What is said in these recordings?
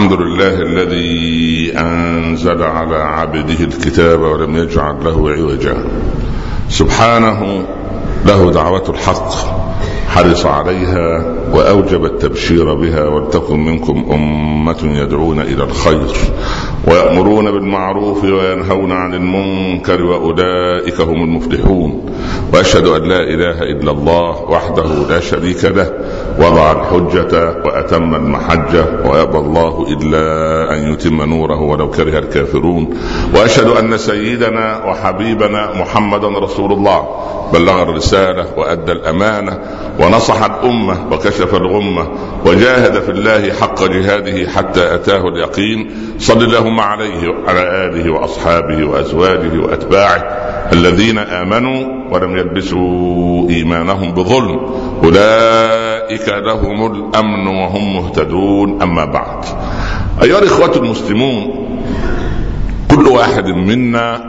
الحمد لله الذي أنزل على عبده الكتاب ولم يجعل له عوجا. سبحانه له دعوة الحق حرص عليها وأوجب التبشير بها ولتكن منكم أمة يدعون إلى الخير. ويأمرون بالمعروف وينهون عن المنكر وأولئك هم المفلحون. وأشهد أن لا إله إلا الله وحده لا شريك له وضع الحجة وأتم المحجة ويأبى الله إلا أن يتم نوره ولو كره الكافرون. وأشهد أن سيدنا وحبيبنا محمدا رسول الله. بلغ الرسالة وأدى الأمانة ونصح الأمة وكشف الغمة وجاهد في الله حق جهاده حتى أتاه اليقين. صل اللهم عليه وعلى آله وأصحابه وأزواجه وأتباعه الذين آمنوا ولم يلبسوا إيمانهم بظلم. أولئك لهم الأمن وهم مهتدون. أما بعد. أيها الإخوة المسلمون كل واحد منا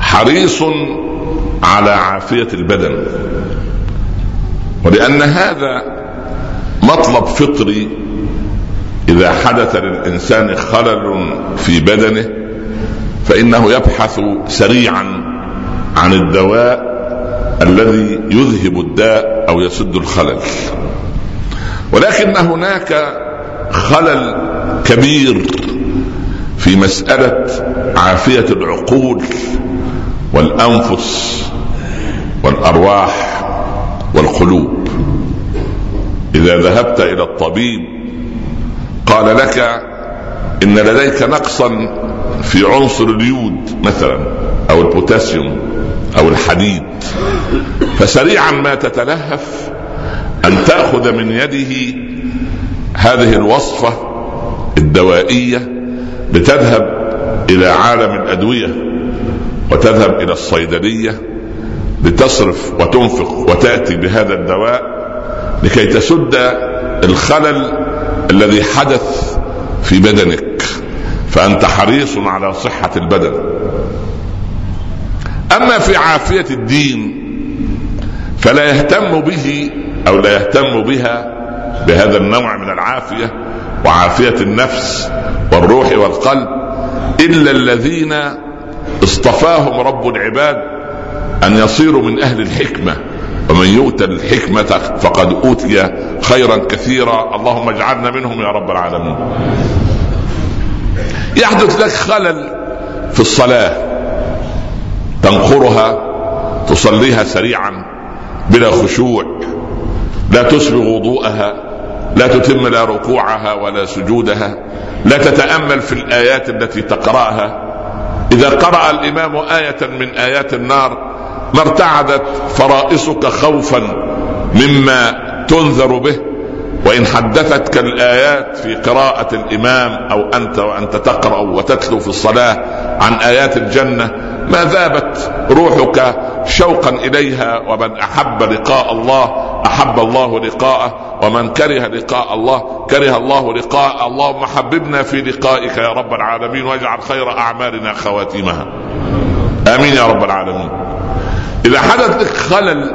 حريص على عافية البدن. ولأن هذا مطلب فطري إذا حدث للإنسان خلل في بدنه فإنه يبحث سريعا عن الدواء الذي يذهب الداء أو يسد الخلل. ولكن هناك خلل كبير في مسألة عافية العقول والأنفس والأرواح والقلوب. إذا ذهبت إلى الطبيب قال لك إن لديك نقصا في عنصر اليود مثلا أو البوتاسيوم أو الحديد. فسريعا ما تتلهف أن تأخذ من يده هذه الوصفة الدوائية لتذهب إلى عالم الأدوية وتذهب إلى الصيدلية لتصرف وتنفق وتأتي بهذا الدواء لكي تسد الخلل الذي حدث في بدنك فأنت حريص على صحة البدن. أما في عافية الدين فلا يهتم به أو لا يهتم بها بهذا النوع من العافية وعافية النفس والروح والقلب إلا الذين اصطفاهم رب العباد أن يصيروا من أهل الحكمة. ومن يؤت الحكمة فقد أوتي خيرا كثيرا. اللهم اجعلنا منهم يا رب العالمين. يحدث لك خلل في الصلاة. تنقرها تصليها سريعا بلا خشوع لا تسبغ وضوءها لا تتم لا ركوعها ولا سجودها لا تتأمل في الآيات التي تقرأها. إذا قرأ الإمام آية من آيات النار ما ارتعدت فرائصك خوفا مما تنذر به وإن حدثتك الايات في قراءة الإمام أو أنت وأنت تقرأ وتتلو في الصلاة عن آيات الجنة ما ذابت روحك شوقا إليها ومن أحب لقاء الله أحب الله لقاءه ومن كره لقاء الله كره الله لقاء اللهم حببنا في لقائك يا رب العالمين واجعل خير أعمالنا خواتيمها. آمين يا رب العالمين. إذا حدث لك خلل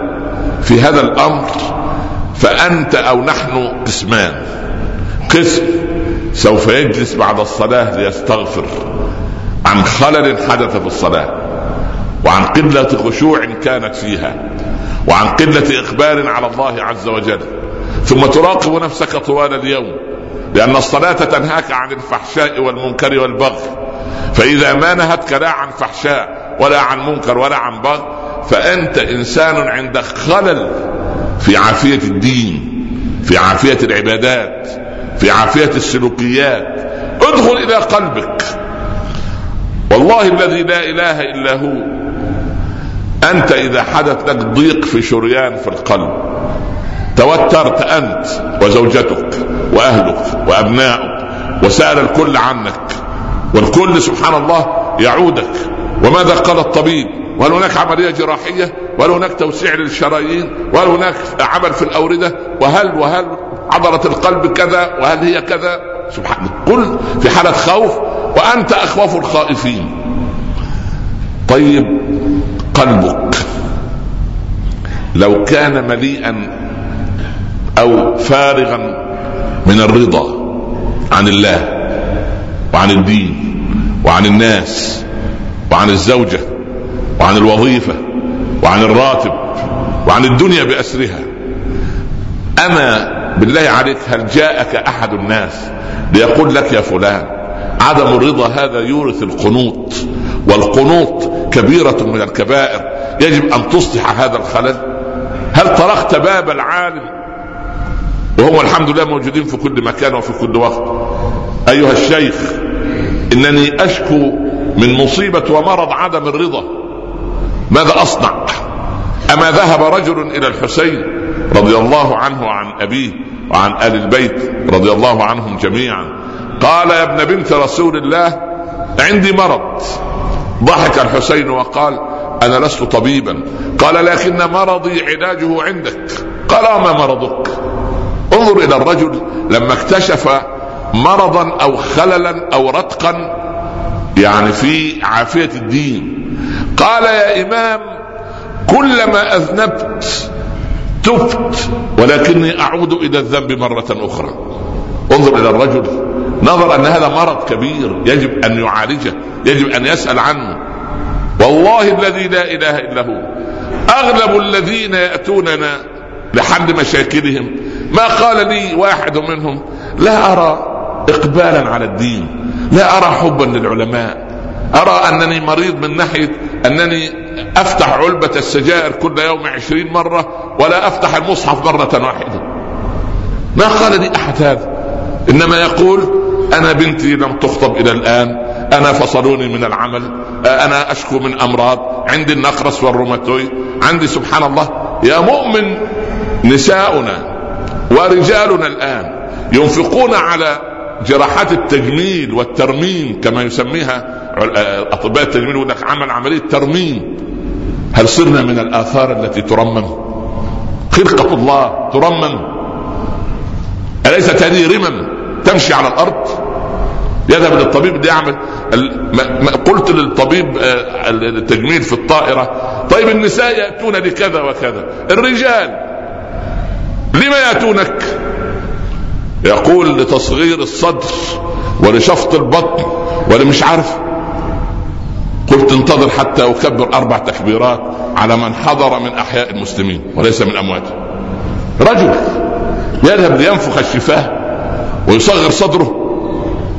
في هذا الأمر فأنت أو نحن قسمان. قسم سوف يجلس بعد الصلاة ليستغفر عن خلل حدث في الصلاة وعن قلة خشوع كانت فيها وعن قلة اقبال على الله عز وجل. ثم تراقب نفسك طوال اليوم لأن الصلاة تنهاك عن الفحشاء والمنكر والبغي. فإذا ما نهتك لا عن فحشاء ولا عن منكر ولا عن بغي فأنت إنسان عندك خلل في عافية الدين في عافية العبادات في عافية السلوكيات. ادخل إلى قلبك. والله الذي لا إله إلا هو. أنت إذا حدث لك ضيق في شريان في القلب توترت أنت وزوجتك وأهلك وأبنائك وسأل الكل عنك والكل سبحان الله يعودك. وماذا قال الطبيب؟ وهل هناك عملية جراحية؟ وهل هناك توسيع للشرايين؟ وهل هناك عمل في الأوردة؟ وهل وهل عضلة القلب كذا؟ وهل هي كذا؟ سبحان كل في حالة خوف وأنت أخوف الخائفين. طيب قلبك. لو كان مليئا أو فارغا من الرضا عن الله وعن الدين وعن الناس وعن الزوجة وعن الوظيفة وعن الراتب وعن الدنيا بأسرها. أما بالله عليك هل جاءك أحد الناس ليقول لك يا فلان عدم الرضا هذا يورث القنوط والقنوط كبيرة من الكبائر يجب أن تصلح هذا الخلل؟ هل طرقت باب العالم؟ وهم الحمد لله موجودين في كل مكان وفي كل وقت. أيها الشيخ إنني أشكو من مصيبة ومرض عدم الرضا. ماذا أصنع؟ أما ذهب رجل إلى الحسين رضي الله عنه وعن أبيه وعن آل البيت رضي الله عنهم جميعا قال يا ابن بنت رسول الله عندي مرض. ضحك الحسين وقال أنا لست طبيبا. قال لكن مرضي علاجه عندك. قال وما مرضك؟ انظر إلى الرجل لما اكتشف مرضا أو خللا أو رتقا يعني في عافية الدين قال يا إمام كلما أذنبت تبت ولكني أعود إلى الذنب مرة أخرى. انظر إلى الرجل نظر أن هذا مرض كبير يجب أن يعالجه يجب أن يسأل عنه. والله الذي لا إله إلا هو. أغلب الذين يأتوننا لحل مشاكلهم ما قال لي واحد منهم لا أرى اقبالا على الدين لا أرى حبا للعلماء. أرى أنني مريض من ناحية أنني أفتح علبة السجائر كل يوم عشرين مرة ولا أفتح المصحف مرة واحدة. ما قال لي أحد هذا. إنما يقول أنا بنتي لم تخطب إلى الآن أنا فصلوني من العمل أنا أشكو من أمراض عندي النقرس والروماتويد عندي سبحان الله. يا مؤمن نساؤنا ورجالنا الآن ينفقون على جراحات التجميل والترميم كما يسميها أطباء التجميل يقول لك عمل عملية ترميم. هل صرنا من الآثار التي ترمم؟ خلقه الله ترمم. أليست هذه رمم تمشي على الأرض؟ يذهب للطبيب ليعمل قلت للطبيب آه، التجميل في الطائرة طيب النساء يأتون لكذا وكذا. الرجال لما يأتونك؟ يقول لتصغير الصدر ولشفط البطن ولمش عارف قلت انتظر حتى أكبر أربع تكبيرات على من حضر من أحياء المسلمين وليس من امواتهم رجل يذهب لينفخ الشفاه ويصغر صدره.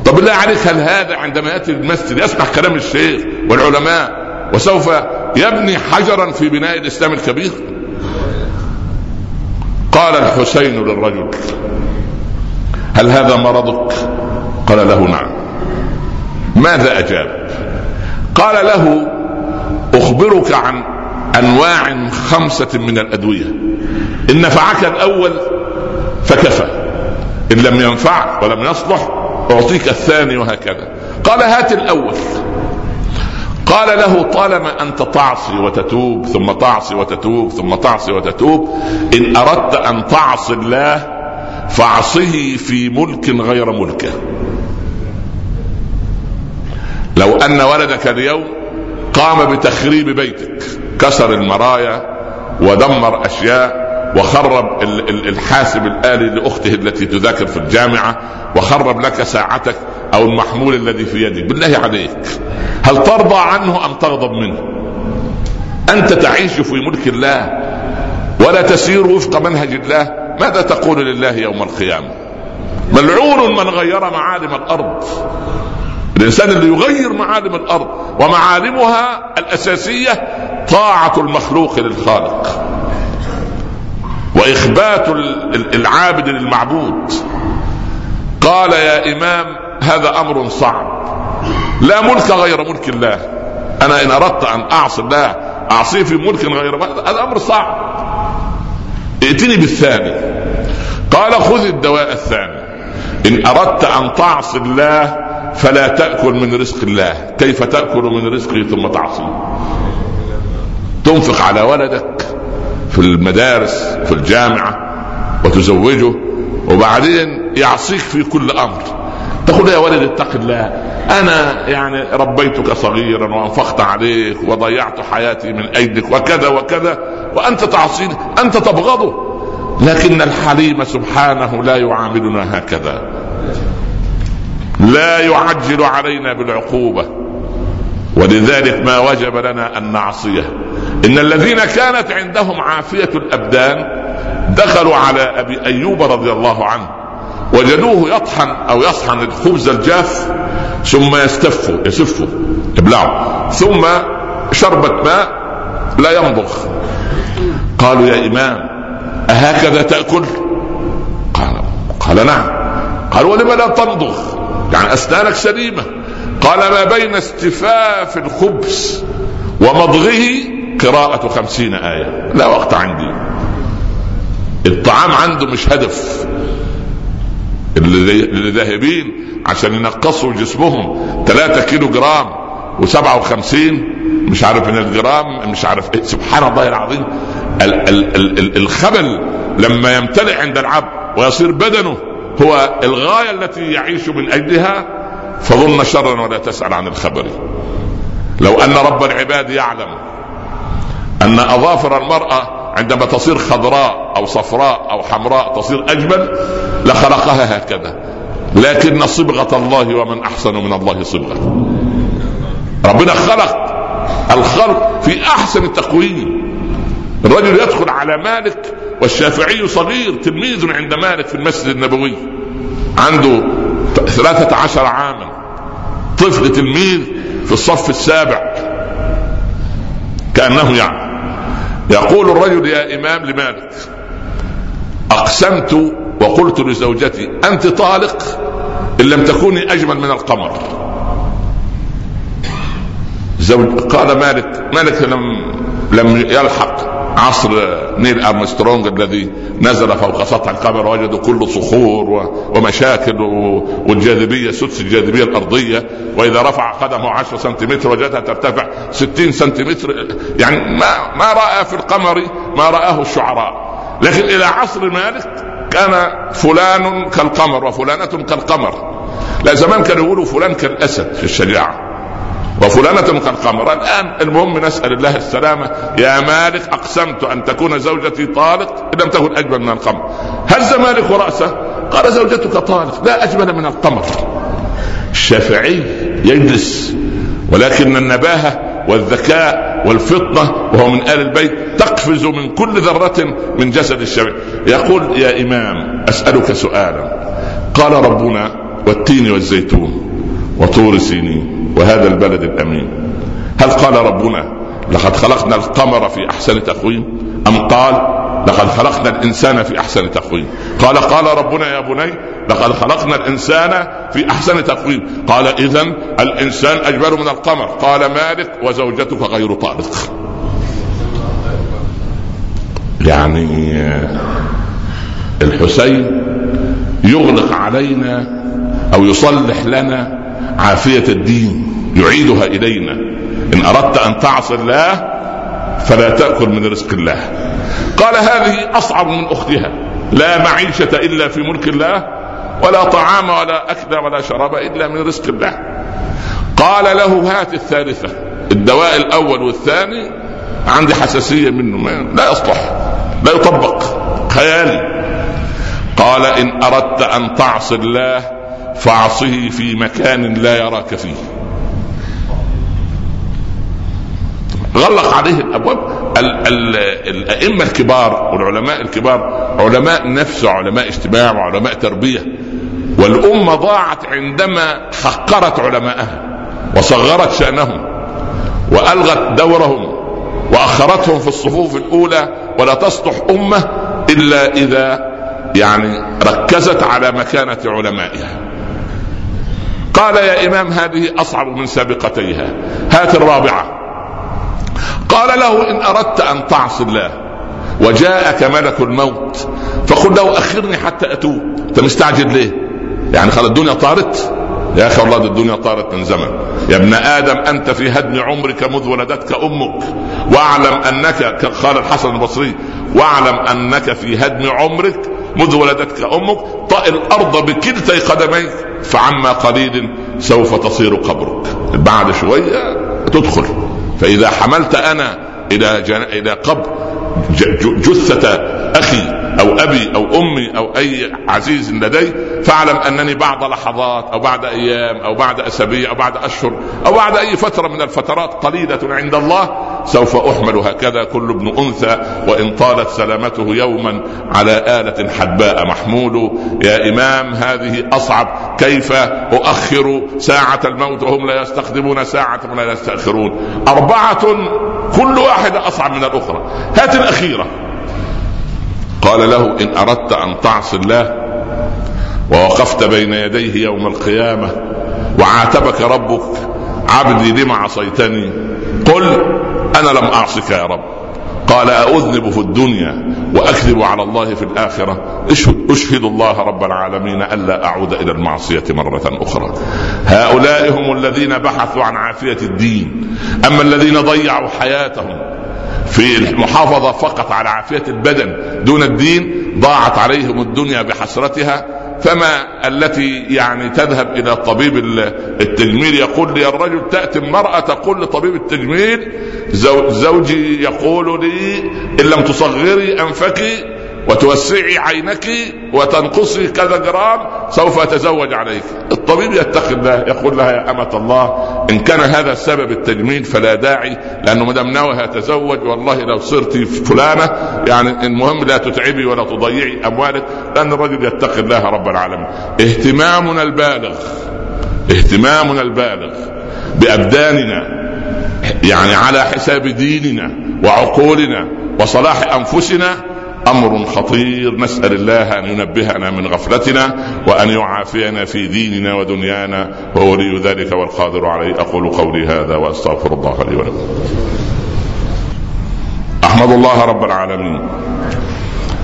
طب بالله عليك هل هذا عندما يأتي المسجد يسمع كلام الشيخ والعلماء وسوف يبني حجرا في بناء الإسلام الكبير؟ قال الحسين للرجل هل هذا مرضك؟ قال له نعم. ماذا أجاب؟ قال له أخبرك عن أنواع خمسة من الأدوية. إن نفعك الأول فكفى. إن لم ينفعك ولم يصلح أعطيك الثاني وهكذا. قال هات الأول. قال له طالما أنت تعصي وتتوب ثم تعصي وتتوب ثم تعصي وتتوب إن أردت أن تعصي الله فاعصه في ملك غير ملكه. لو أن ولدك اليوم قام بتخريب بيتك كسر المرايا ودمر أشياء وخرب الحاسب الآلي لأخته التي تذاكر في الجامعة وخرب لك ساعتك أو المحمول الذي في يدك. بالله عليك. هل ترضى عنه أم تغضب منه؟ أنت تعيش في ملك الله ولا تسير وفق منهج الله. ماذا تقول لله يوم القيامة؟ ملعون من غير معالم الأرض. الإنسان اللي يغير معالم الأرض ومعالمها الأساسية طاعة المخلوق للخالق وإخبات العابد للمعبود. قال يا إمام هذا أمر صعب. لا ملك غير ملك الله. أنا إن أردت أن أعصي الله أعصيه في ملك غير هذا أمر صعب. ائتني بالثاني. قال خذ الدواء الثاني. إن أردت أن تعصي الله فلا تأكل من رزق الله. كيف تأكل من رزقه ثم تعصيه تنفق على ولدك في المدارس في الجامعة وتزوجه وبعدين يعصيك في كل أمر. تقول يا ولد اتق الله أنا يعني ربيتك صغيرا وأنفقت عليك وضيعت حياتي من أيدك وكذا وكذا وأنت تعصيني أنت تبغضه. لكن الحليم سبحانه لا يعاملنا هكذا. لا يعجل علينا بالعقوبة. ولذلك ما وجب لنا ان نعصيه إن الذين كانت عندهم عافية الأبدان دخلوا على أبي أيوب رضي الله عنه وجدوه يطحن أو يصحن الخبز الجاف ثم يستفه يسفه يبلعه ثم شربة ماء لا يمضغ قالوا يا إمام أهكذا تأكل؟ قال قال نعم. قال ولم لا تمضغ يعني أسنانك سليمة. قال ما بين استفاف الخبز ومضغه قراءة خمسين آية. لا وقت عندي. الطعام عنده مش هدف. اللي ذاهبين عشان ينقصوا جسمهم. 3 كيلو جرام و57 مش عارف من الجرام مش عارف إيه. سبحان الله العظيم. ال ال ال ال الخبل لما يمتلئ عند العبد ويصير بدنه هو الغاية التي يعيش من أجلها فظن شرا ولا تسأل عن الخبر. لو أن رب العباد يعلم أن أظافر المرأة عندما تصير خضراء أو صفراء أو حمراء تصير أجمل لخلقها هكذا. لكن صبغة الله ومن أحسن من الله صبغة. ربنا خلق الخلق في أحسن تقويم الرجل يدخل على مالك والشافعي صغير تلميذ عند مالك في المسجد النبوي. عنده ثلاثة عشر عاما. طفل تلميذ في الصف السابع. كأنه يعني يقول الرجل يا إمام لمالك أقسمت وقلت لزوجتي أنت طالق إن لم تكوني أجمل من القمر. زوج قال مالك مالك لم لم يلحق. عصر نيل ارمسترونج الذي نزل فوق سطح القمر وجدوا كله صخور ومشاكل والجاذبية سدس الجاذبية الأرضية. وإذا رفع قدمه 10 سنتيمتر وجدها ترتفع 60 سنتيمتر. يعني ما ما رأى في القمر ما رآه الشعراء. لكن إلى عصر مالك كان فلان كالقمر وفلانة كالقمر. لا زمان كانوا يقولوا فلان كالأسد في الشجاعة. وفلانة كالقمر الآن المهم نسأل الله السلامة. يا مالك أقسمت أن تكون زوجتي طالق إن لم تكن أجمل من القمر هز مالك رأسه؟ قال زوجتك طالق. لا أجمل من القمر الشافعي يجلس ولكن النباهة والذكاء والفطنة وهو من آل البيت تقفز من كل ذرة من جسد الشافعي. يقول يا إمام أسألك سؤالا. قال ربنا والتين والزيتون وطور سينين. وهذا البلد الأمين. هل قال ربنا لقد خلقنا القمر في أحسن تقويم؟ أم قال لقد خلقنا الإنسان في أحسن تقويم؟ قال قال ربنا يا بني لقد خلقنا الإنسان في أحسن تقويم. قال اذا الإنسان أجمل من القمر. قال مالك وزوجتك غير طالق يعني الحسين يغلق علينا أو يصلح لنا عافية الدين يعيدها إلينا. إن أردت أن تعصي الله فلا تأكل من رزق الله. قال هذه أصعب من أختها. لا معيشة إلا في ملك الله ولا طعام ولا أكل ولا شراب إلا من رزق الله. قال له هات الثالثة. الدواء الأول والثاني عندي حساسية منه لا يصلح لا يطبق. خيالي. قال إن أردت أن تعصي الله فاعصه في مكان لا يراك فيه. غلق عليه الأبواب. ال- ال- الأئمة الكبار والعلماء الكبار علماء نفس وعلماء اجتماع وعلماء تربية. والأمة ضاعت عندما حقرت علماءها وصغرت شأنهم وألغت دورهم وأخرتهم في الصفوف الأولى. ولا تصلح أمة إلا إذا يعني ركزت على مكانة علمائها. قال يا إمام هذه أصعب من سابقتيها. هات الرابعة. قال له إن أردت أن تعصي الله وجاءك ملك الموت فقل له أخرني حتى أتوب. أنت مستعجل ليه؟ يعني خلاص الدنيا طارت. يا أخي والله الدنيا طارت من زمن. يا ابن آدم أنت في هدم عمرك مذ ولدتك أمك. واعلم أنك قال الحسن البصري واعلم أنك في هدم عمرك مذ ولدتك أمك طأ الأرض بكلتي قدميك فعما قليل سوف تصير قبرك. بعد شوية تدخل. فإذا حملت أنا إلى جن... إلى قبر جثة أخي أو أبي أو أمي أو أي عزيز لدي فاعلم أنني بعد لحظات أو بعد أيام أو بعد أسابيع أو بعد أشهر أو بعد أي فترة من الفترات قليلة عند الله سوف أحمل هكذا كل ابن أنثى وإن طالت سلامته يوما على آلة حدباء محمول. يا إمام هذه أصعب. كيف أؤخر ساعة الموت وهم لا يستقدمون ساعة ولا يستأخرون؟ أربعة كل واحدة أصعب من الأخرى. هات الأخيرة. قال له إن أردت أن تعصي الله ووقفت بين يديه يوم القيامة وعاتبك ربك عبدي لم عصيتني؟ قل أنا لم أعصك يا رب. قال أذنب في الدنيا وأكذب على الله في الآخرة. اشهد, أشهد الله رب العالمين ألا أعود إلى المعصية مرة أخرى. هؤلاء هم الذين بحثوا عن عافية الدين. أما الذين ضيعوا حياتهم في المحافظة فقط على عافية البدن دون الدين ضاعت عليهم الدنيا بحسرتها فما التي يعني تذهب إلى طبيب التجميل؟ يقول لي الرجل تأتي المرأة تقول لطبيب التجميل زوجي يقول لي إن لم تصغري أنفك وتوسعي عينك وتنقصي كذا جرام سوف أتزوج عليك. الطبيب يتقي الله يقول لها يا أمة الله إن كان هذا سبب التجميل فلا داعي لأنه ما دام ناوي أتزوج والله لو صرت فلانة يعني المهم لا تتعبي ولا تضيعي أموالك لأن الرجل يتقي الله رب العالمين. اهتمامنا البالغ اهتمامنا البالغ بأبداننا يعني على حساب ديننا وعقولنا وصلاح أنفسنا أمر خطير نسأل الله أن ينبهنا من غفلتنا وأن يعافينا في ديننا ودنيانا وهو ولي ذلك والقادر عليه. أقول قولي هذا وأستغفر الله لي ولكم. أحمد الله رب العالمين.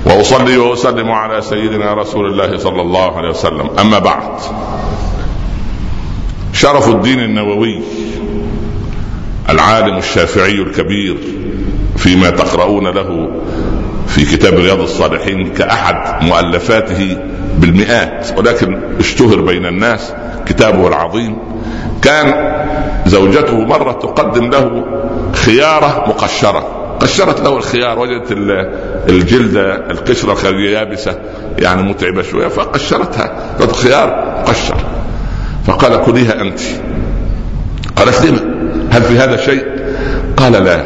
وأصلي وأسلم على سيدنا رسول الله صلى الله عليه وسلم. أما بعد شرف الدين النووي العالم الشافعي الكبير فيما تقرؤون له في كتاب رياض الصالحين كأحد مؤلفاته بالمئات ولكن اشتهر بين الناس كتابه العظيم. كان زوجته مرة تقدم له خيارة مقشرة. قشرت له الخيار وجدت الجلدة القشرة الخارجية يابسة يعني متعبة شوية فقشرتها. قالت خيار مقشر. فقال كليها أنت. قالت لما هل في هذا شيء؟ قال لا.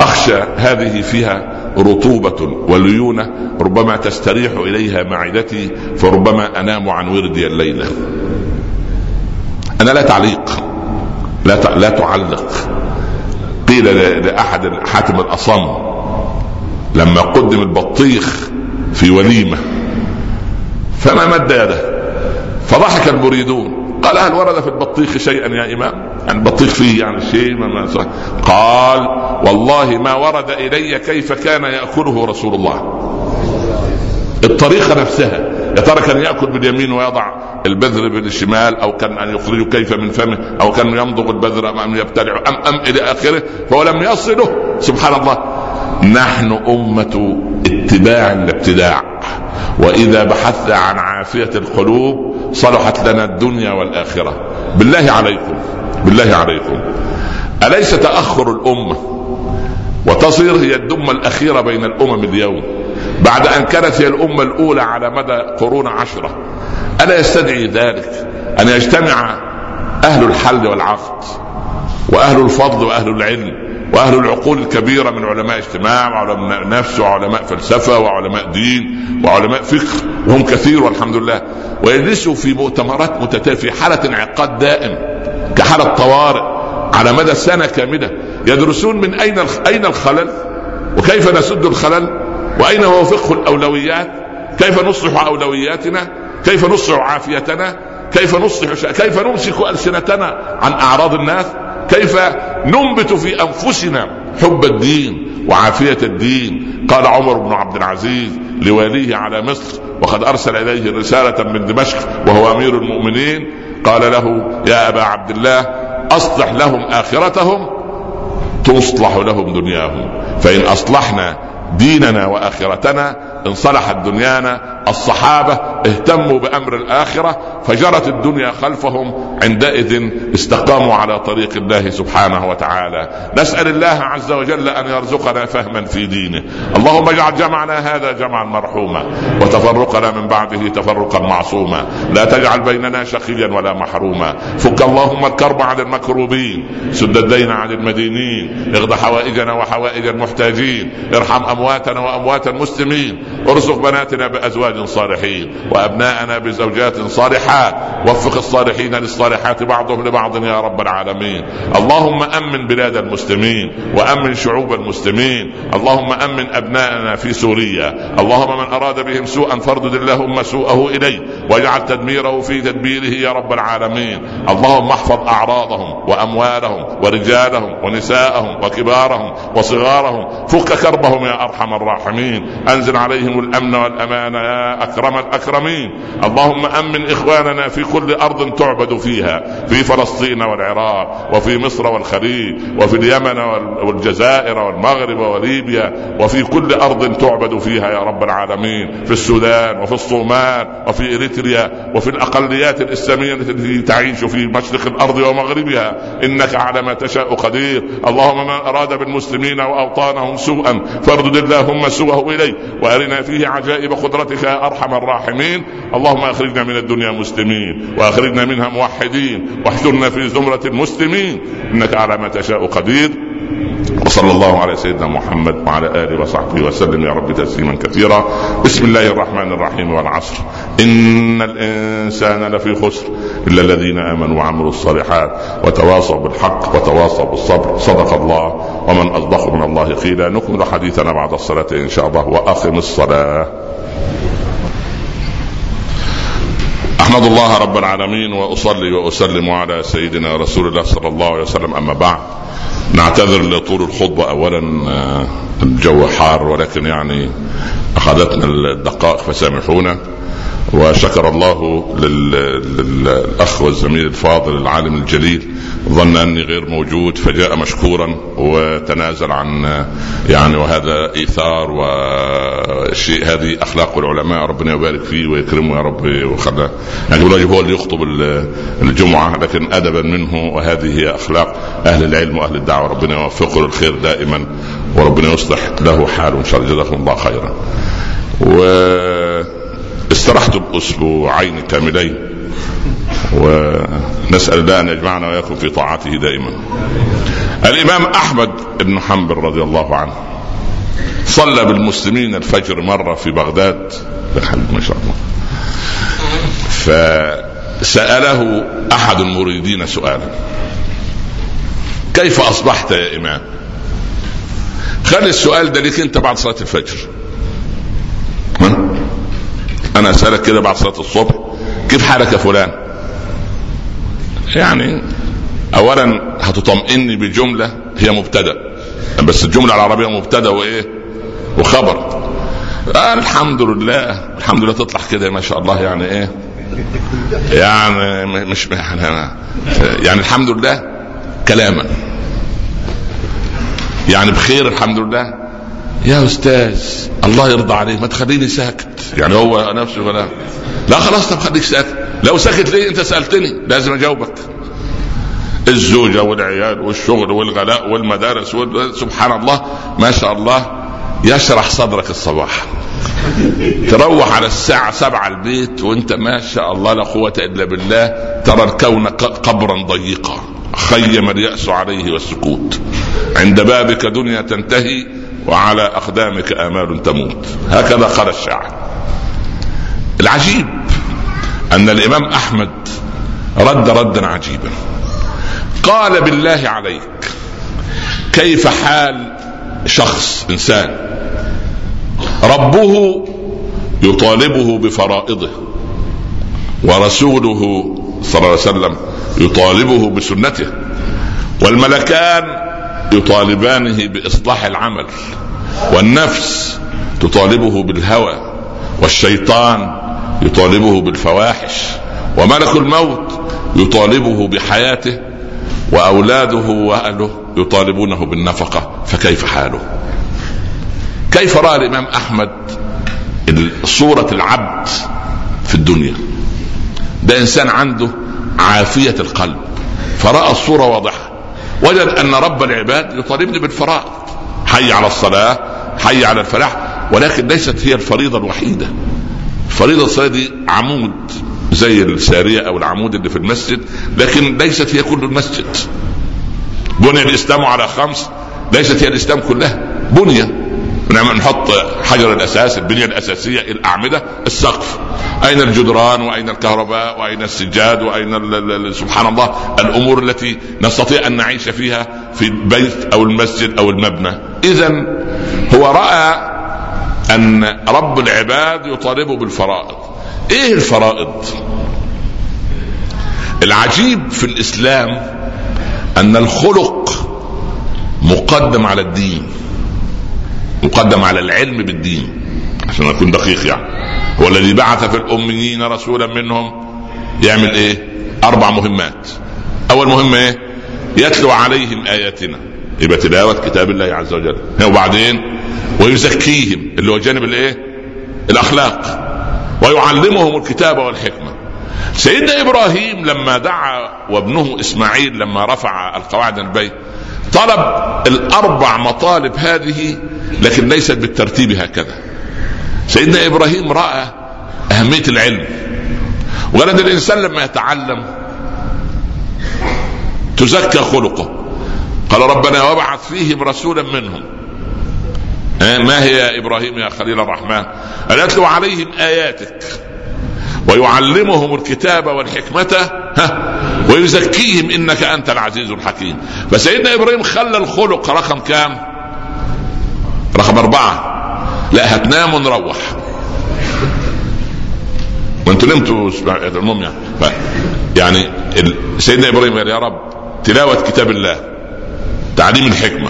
أخشى هذه فيها رطوبة وليونة ربما تستريح إليها معدتي فربما أنام عن وردي الليلة. أنا لا تعليق لا لا تعلق. قيل لأحد حاتم الأصم لما قدم البطيخ في وليمة فما مد يده؟ فضحك المريدون. قال هل ورد في البطيخ شيئا يا إمام؟ يعني البطيخ فيه يعني شيء ما قال والله ما ورد إلي كيف كان يأكله رسول الله. الطريقة نفسها يا ترى كان يأكل باليمين ويضع البذر بالشمال أو كان أن يخرجه كيف من فمه أو كان يمضغ البذر ام ان يبتلعه ام أم إلى آخره فهو لم يصله سبحان الله نحن أمة اتباع الابتداع وإذا بحثت عن عافية القلوب صلحت لنا الدنيا والآخرة. بالله عليكم. بالله عليكم. أليس تأخر الأمة وتصير هي الدمة الأخيرة بين الأمم اليوم؟ بعد أن كانت هي الأمة الأولى على مدى قرون عشرة. ألا يستدعي ذلك أن يجتمع أهل الحل والعقد وأهل الفضل وأهل العلم وأهل العقول الكبيرة من علماء اجتماع وعلماء نفس وعلماء فلسفة وعلماء دين وعلماء فقه. وهم كثير والحمد لله. ويجلسوا في مؤتمرات متتالية في حالة انعقاد دائم كحالة طوارئ على مدى سنة كاملة. يدرسون من أين أين الخلل؟ وكيف نسد الخلل؟ وأين هو فقه الأولويات؟ كيف نصلح أولوياتنا؟ كيف نصلح عافيتنا؟ كيف نصلح كيف نمسك ألسنتنا عن أعراض الناس؟ كيف ننبت في أنفسنا حب الدين وعافية الدين. قال عمر بن عبد العزيز لواليه على مصر وقد أرسل إليه رسالة من دمشق وهو أمير المؤمنين. قال له يا أبا عبد الله أصلح لهم آخرتهم تصلح لهم دنياهم. فإن أصلحنا ديننا وآخرتنا ان صلحت دنيانا الصحابة اهتموا بأمر الآخرة فجرت الدنيا خلفهم عندئذ استقاموا على طريق الله سبحانه وتعالى. نسأل الله عز وجل أن يرزقنا فهما في دينه. اللهم اجعل جمعنا هذا جمعا مرحوما وتفرقنا من بعده تفرقا معصوما. لا تجعل بيننا شقيا ولا محروما. فك اللهم الكرب عن المكروبين سد الدين عن المدينين اغض حوائجنا وحوائج المحتاجين ارحم أمواتنا وأموات المسلمين. ارزق بناتنا بأزواج صالحين وأبناءنا بزوجات صالحات. وفق الصالحين للصالحات بعضهم لبعض يا رب العالمين. اللهم أمن بلاد المسلمين وأمن شعوب المسلمين. اللهم أمن أبناءنا في سوريا. اللهم من أراد بهم سوءا فاردد اللهم سوءه إليه واجعل تدميره في تدبيره يا رب العالمين. اللهم احفظ أعراضهم وأموالهم ورجالهم ونساءهم وكبارهم وصغارهم. فك كربهم يا أرحم الراحمين. أنزل عليهم الأمن والامان يا أكرم الأكرمين. اللهم أمن إخواننا في كل أرض تعبد فيها في فلسطين والعراق وفي مصر والخليج وفي اليمن والجزائر والمغرب وليبيا وفي كل أرض تعبد فيها يا رب العالمين. في السودان وفي الصومال وفي إريتريا وفي الأقليات الإسلامية التي تعيش في مشرق الأرض ومغربها. إنك على ما تشاء قدير. اللهم من أراد بالمسلمين وأوطانهم سوءا فاردد اللهم سوءه إليه وأرنا فيه عجائب قدرتك يا أرحم الراحمين. اللهم أخرجنا من الدنيا مسلمين وأخرجنا منها موحدين واحشرنا في زمرة المسلمين. إنك على ما تشاء قدير. وصلى الله على سيدنا محمد وعلى آله وصحبه وسلم. يا رب تسليما كثيرا. بسم الله الرحمن الرحيم والعصر. إن الإنسان لفي خسر إلا الذين آمنوا وعملوا الصالحات وتواصوا بالحق وتواصوا بالصبر. صدق الله. ومن أصدق من الله قيلا. نكمل حديثنا بعد الصلاة إن شاء الله وأقم الصلاة. أحمد الله رب العالمين وأصلي وأسلم على سيدنا رسول الله صلى الله عليه وسلم. أما بعد نعتذر لطول الخطبة. أولا آه، الجو حار ولكن يعني أخذتنا الدقائق فسامحونا. وشكر الله للأخ والزميل الفاضل العالم الجليل. ظن أني غير موجود فجاء مشكورا وتنازل عن يعني وهذا إيثار وشيء. هذه أخلاق العلماء ربنا يبارك فيه ويكرمه يا رب وخلاه يعني الواجب هو اللي يخطب الجمعة لكن ادبا منه وهذه هي أخلاق أهل العلم وأهل الدعوة. ربنا يوفقه للخير دائما وربنا يصلح له حاله إن شاء الله. جزاكم الله خيرا. و استرحت بأسبوعين كاملين ونسأل الله أن يجمعنا وإياكم في طاعته دائما. الإمام أحمد بن حنبل رضي الله عنه صلى بالمسلمين الفجر مرة في بغداد ما شاء الله. فسأله أحد المريدين سؤالا كيف أصبحت يا إمام؟ خلي السؤال ده ليك أنت بعد صلاة الفجر. أنا اسالك كده بعد صلاه الصبح كيف حالك يا فلان؟ يعني اولا هتطمئني بجملة هي مبتدأ بس الجملة العربية مبتدأ وايه؟ وخبر. آه الحمد لله الحمد لله تطلع كده ما شاء الله يعني إيه؟ يعني مش يعني, يعني الحمد لله كلاما. يعني بخير الحمد لله يا أستاذ الله يرضى عليك ما تخليني ساكت. يعني هو نفسه ولا لا. خلاص طب خليك ساكت. لو ساكت ليه؟ أنت سألتني. لازم أجاوبك. الزوجة والعيال والشغل والغلاء والمدارس سبحان الله ما شاء الله يشرح صدرك الصباح. تروح على الساعة سبعة البيت وأنت ما شاء الله لا قوة إلا بالله ترى الكون قبرا ضيقا خيم اليأس عليه والسكوت. عند بابك دنيا تنتهي وعلى أقدامك آمال تموت. هكذا قال الشاعر. العجيب أن الإمام أحمد رد ردا عجيبا. قال بالله عليك كيف حال شخص إنسان ربه يطالبه بفرائضه ورسوله صلى الله عليه وسلم يطالبه بسنته والملكان يطالبانه بإصلاح العمل والنفس تطالبه بالهوى والشيطان يطالبه بالفواحش وملك الموت يطالبه بحياته وأولاده وأهله يطالبونه بالنفقة فكيف حاله؟ كيف رأى الإمام أحمد صورة العبد في الدنيا ده إنسان عنده عافية القلب فرأى الصورة واضحة وجد أن رب العباد يطالبني بالفرائض حي على الصلاة حي على الفلاح ولكن ليست هي الفريضة الوحيدة. فريضة الصلاة دي عمود زي السارية أو العمود اللي في المسجد لكن ليست هي كل المسجد. بني الإسلام على خمس ليست هي الإسلام كلها. بنية نعم نحط حجر الأساس البنية الأساسية الأعمدة السقف. أين الجدران؟ وأين الكهرباء؟ وأين السجاد؟ وأين سبحان الله الأمور التي نستطيع أن نعيش فيها في البيت أو المسجد أو المبنى. اذا هو رأى أن رب العباد يطالبه بالفرائض. إيه الفرائض؟ العجيب في الإسلام أن الخلق مقدم على الدين. مقدم على العلم بالدين عشان أكون دقيق يعني. هو الذي بعث في الأميين رسولا منهم يعمل إيه؟ أربع مهمات. أول مهمة إيه؟ يتلو عليهم آياتنا. يبقى تلاوة كتاب الله عز وجل. وبعدين ويزكيهم اللي هو جانب الإيه؟ الأخلاق. ويعلمهم الكتاب والحكمة. سيدنا إبراهيم لما دعا وابنه إسماعيل لما رفع القواعد البيت طلب الأربع مطالب هذه لكن ليست بالترتيب هكذا. سيدنا إبراهيم رأى أهمية العلم. وقال الإنسان لما يتعلم تزكى خلقه. قال ربنا وابعث فيهم رسولا منهم. ما هي يا إبراهيم يا خليل الرحمن؟ ان يتلو عليهم آياتك؟ ويعلمهم الكتاب والحكمة ها ويزكيهم إنك أنت العزيز الحكيم. فسيدنا إبراهيم خلى الخلق رقم كام؟ رقم أربعة. لا هتنام ونروح ما أنتوا نمتوا المهم يعني. يعني سيدنا إبراهيم قال يا رب تلاوة كتاب الله تعليم الحكمة.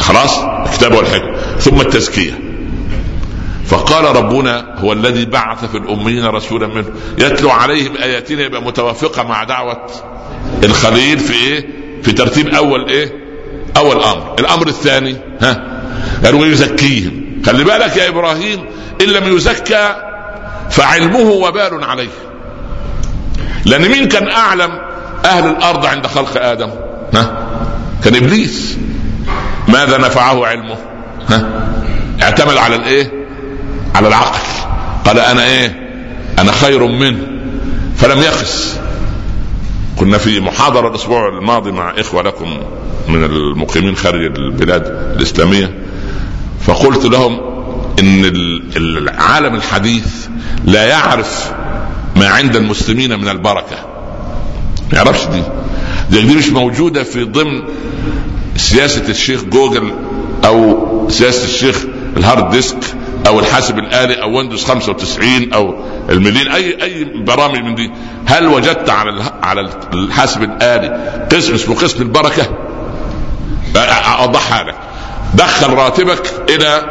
خلاص الكتاب والحكمة. ثم التزكية. فقال ربنا هو الذي بعث في الأميين رسولا منه يتلو عليهم آياتنا يبقى متوافقة مع دعوة الخليل في إيه؟ في ترتيب أول إيه؟ أول أمر، الأمر الثاني ها؟ قالوا يزكيهم، خلي بالك يا إبراهيم إن لم يزكى فعلمه وبال عليه. لأن مين كان أعلم أهل الأرض عند خلق آدم؟ ها؟ كان إبليس. ماذا نفعه علمه؟ ها؟ اعتمد على الإيه؟ على العقل. قال أنا إيه؟ أنا خير منه فلم يقس كنا في محاضرة الأسبوع الماضي مع إخوة لكم من المقيمين خارج البلاد الإسلامية. فقلت لهم إن العالم الحديث لا يعرف ما عند المسلمين من البركة. ما يعرفش دي. دي, دي مش موجودة في ضمن سياسة الشيخ جوجل أو سياسة الشيخ ال hard disk. أو الحاسب الآلي أو Windows 95 أو المليون أي أي برامج من دي. هل وجدت على على الحاسب الآلي قسم اسمه قسم البركة؟ اوضحها لك دخل راتبك إلى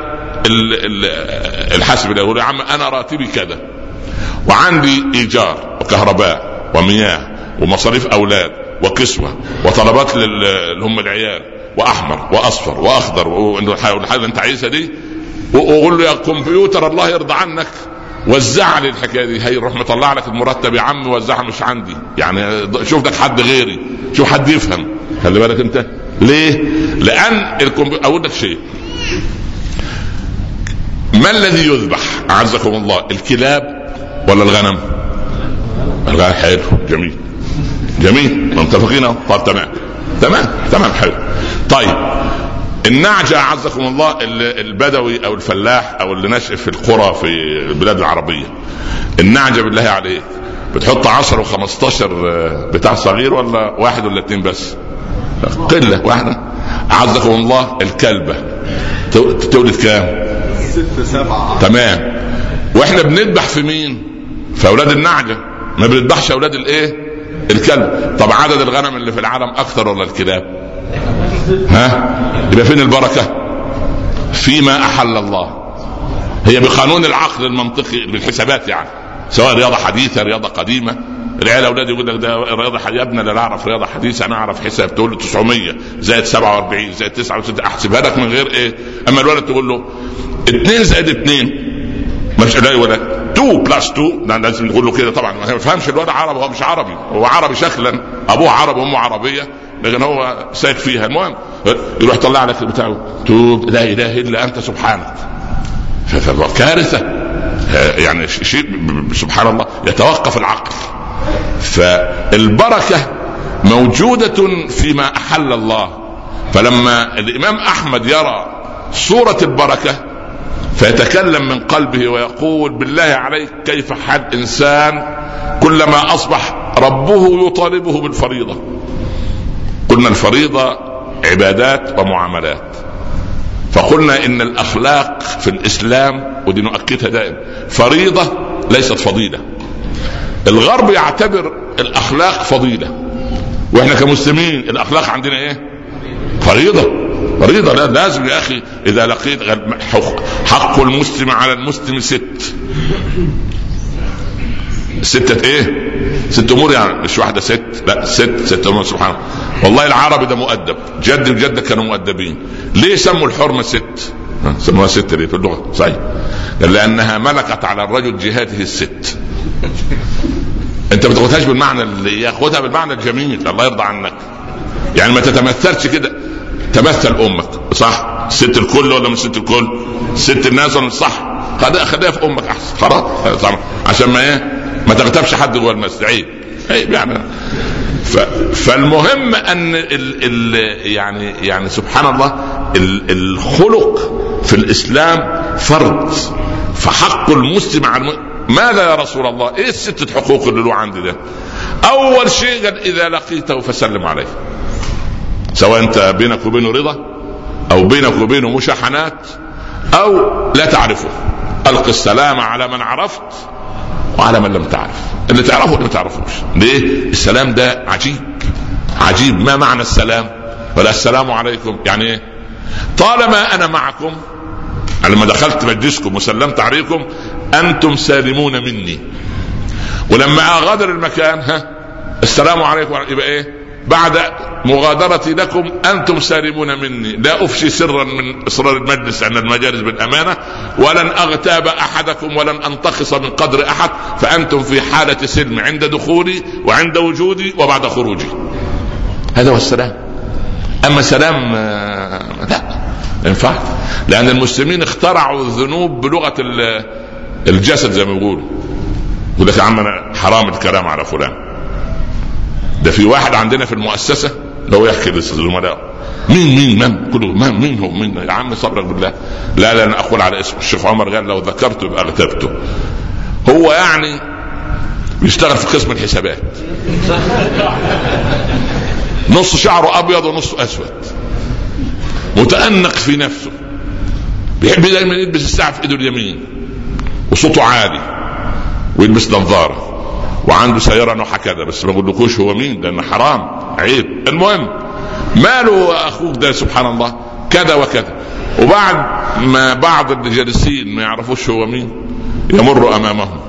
الحاسب الآلي يا عم أنا راتبي كذا وعندي إيجار وكهرباء ومياه ومصاريف أولاد وكسوه وطلبات اللي هم العيال وأحمر وأصفر وأخضر والحاجة اللي أنت عايزها دي وقول له يا كمبيوتر الله يرضى عنك. وزع لي الحكاية دي. هي روح مطلع لك المرتب يا عم وزعها مش عندي. يعني شوف لك حد غيري. شوف حد يفهم. خلي بالك انت. ليه؟ لأن الكمبيوتر أقول لك شيء. ما الذي يذبح؟ أعزكم الله. الكلاب ولا الغنم؟ الغنم حلو. جميل. جميل. متفقين طب تمام. تمام. تمام حلو. طيب. النعجة أعزكم الله البدوي أو الفلاح أو اللي نشأ في القرى في البلاد العربية. النعجة بالله عليك. بتحط 10 و15 بتاع صغير ولا واحد ولا اثنين بس؟ قلة واحدة. أعزكم الله الكلبة. تولد كام؟ ستة سبعة. تمام. وإحنا بنذبح في مين؟ في أولاد النعجة. ما بنذبحش أولاد الإيه؟ الكلب. طب عدد الغنم اللي في العالم أكثر ولا الكلاب؟ ها؟ يبقى فين البركة؟ فيما أحل الله. هي بقانون العقل المنطقي بالحسابات يعني. سواء رياضة حديثة رياضة قديمة. العيال أولادي يقول لك ده رياضة يا ابني لا أعرف رياضة حديثة أنا أعرف حساب. تقول له 900 زائد 47 زائد 69 احسبها لك من غير إيه؟ أما الولد تقول له 2 زائد 2 مش لا ولا 2 بلس 2 لازم نقول له كده طبعا. ما يفهمش الواد عربي هو مش عربي هو عربي شكلا. أبوه عربي وامه عربية. لكن هو سايق فيها. المهم يروح يطلع لك بتاعه توب لا إله إلا أنت سبحانك. كارثة. يعني شيء سبحان الله يتوقف العقل. فالبركة موجودة فيما أحل الله. فلما الإمام أحمد يرى صورة البركة فيتكلم من قلبه ويقول بالله عليك كيف حال إنسان كلما أصبح ربه يطالبه بالفريضة؟ قلنا الفريضة عبادات ومعاملات. فقلنا إن الأخلاق في الإسلام ودي نؤكدها دائما فريضة ليست فضيلة. الغرب يعتبر الأخلاق فضيلة. وإحنا كمسلمين الأخلاق عندنا إيه؟ فريضة. فريضة. لا لازم يا أخي إذا لقيت حق المسلم على المسلم ست. ستة إيه؟ ست أمور يعني مش واحدة ست لا ست ست أمور سبحان الله. والله العربي ده مؤدب جد الجد كانوا مؤدبين. ليه سموا الحرمة ست؟ سموها ست ليه؟ في اللغة صحيح. قال لأنها ملكت على الرجل جهاته الست. أنت ما تاخدهاش بالمعنى اللي ياخدها بالمعنى الجميل الله يرضى عنك. يعني ما تتمثلش كده. تمثل أمك صح؟ ست الكل ولا مش ست الكل؟ ست الناس ولا مش صح؟ خليها في أمك أحسن. خلاص عشان ما إيه؟ ما تغتابش حد جوه المسجد عيب عيب يعني ف... فالمهم أن ال... ال... يعني يعني سبحان الله ال... الخلق في الإسلام فرض فحق المسلم على الم... ماذا يا رسول الله؟ إيه الستة حقوق اللي له عندي ده؟ أول شيء قال إذا لقيته فسلم عليه. سواء أنت بينك وبينه رضا أو بينك وبينه مشاحنات أو لا تعرفه. الق السلام على من عرفت وعلى من لم تعرف. اللي تعرفه واللي ما تعرفوش. ليه؟ السلام ده عجيب. عجيب. ما معنى السلام؟ ولا السلام عليكم. يعني إيه؟ طالما أنا معكم لما دخلت مجلسكم وسلمت عليكم أنتم سالمون مني. ولما أغادر المكان ها السلام عليكم. يبقى إيه؟ بعد مغادرتي لكم أنتم سالمون مني. لا أفشي سرا من اسرار المجلس عند المجالس بالأمانة ولن أغتاب أحدكم ولن أنتقص من قدر أحد فأنتم في حالة سلم عند دخولي وعند وجودي وبعد خروجي. هذا هو السلام. أما سلام آه، لا ما ينفعش. لأن المسلمين اخترعوا الذنوب بلغة الجسد زي ما بيقولوا. يقول لك يا عم أنا حرام الكلام على فلان. ده في واحد عندنا في المؤسسة لو يحكي للزملاء مين مين من؟ كله من مين هو مين يا عم صبرك بالله. لا لا أنا أقول على اسمه. الشيخ عمر قال لو ذكرته يبقى اغتبته هو يعني بيشتغل في قسم الحسابات. نص شعره أبيض ونص أسود. متأنق في نفسه. بيحب دايما يلبس الساعة في إيده اليمين. وصوته عالي. ويلبس نظارة. وعنده سيارة نوعها كذا بس ما بقولكوش هو مين لأن حرام عيب. المهم ماله أخوك ده؟ سبحان الله. كذا وكذا. وبعد ما بعض الجالسين ما يعرفوش هو مين يمر أمامهم.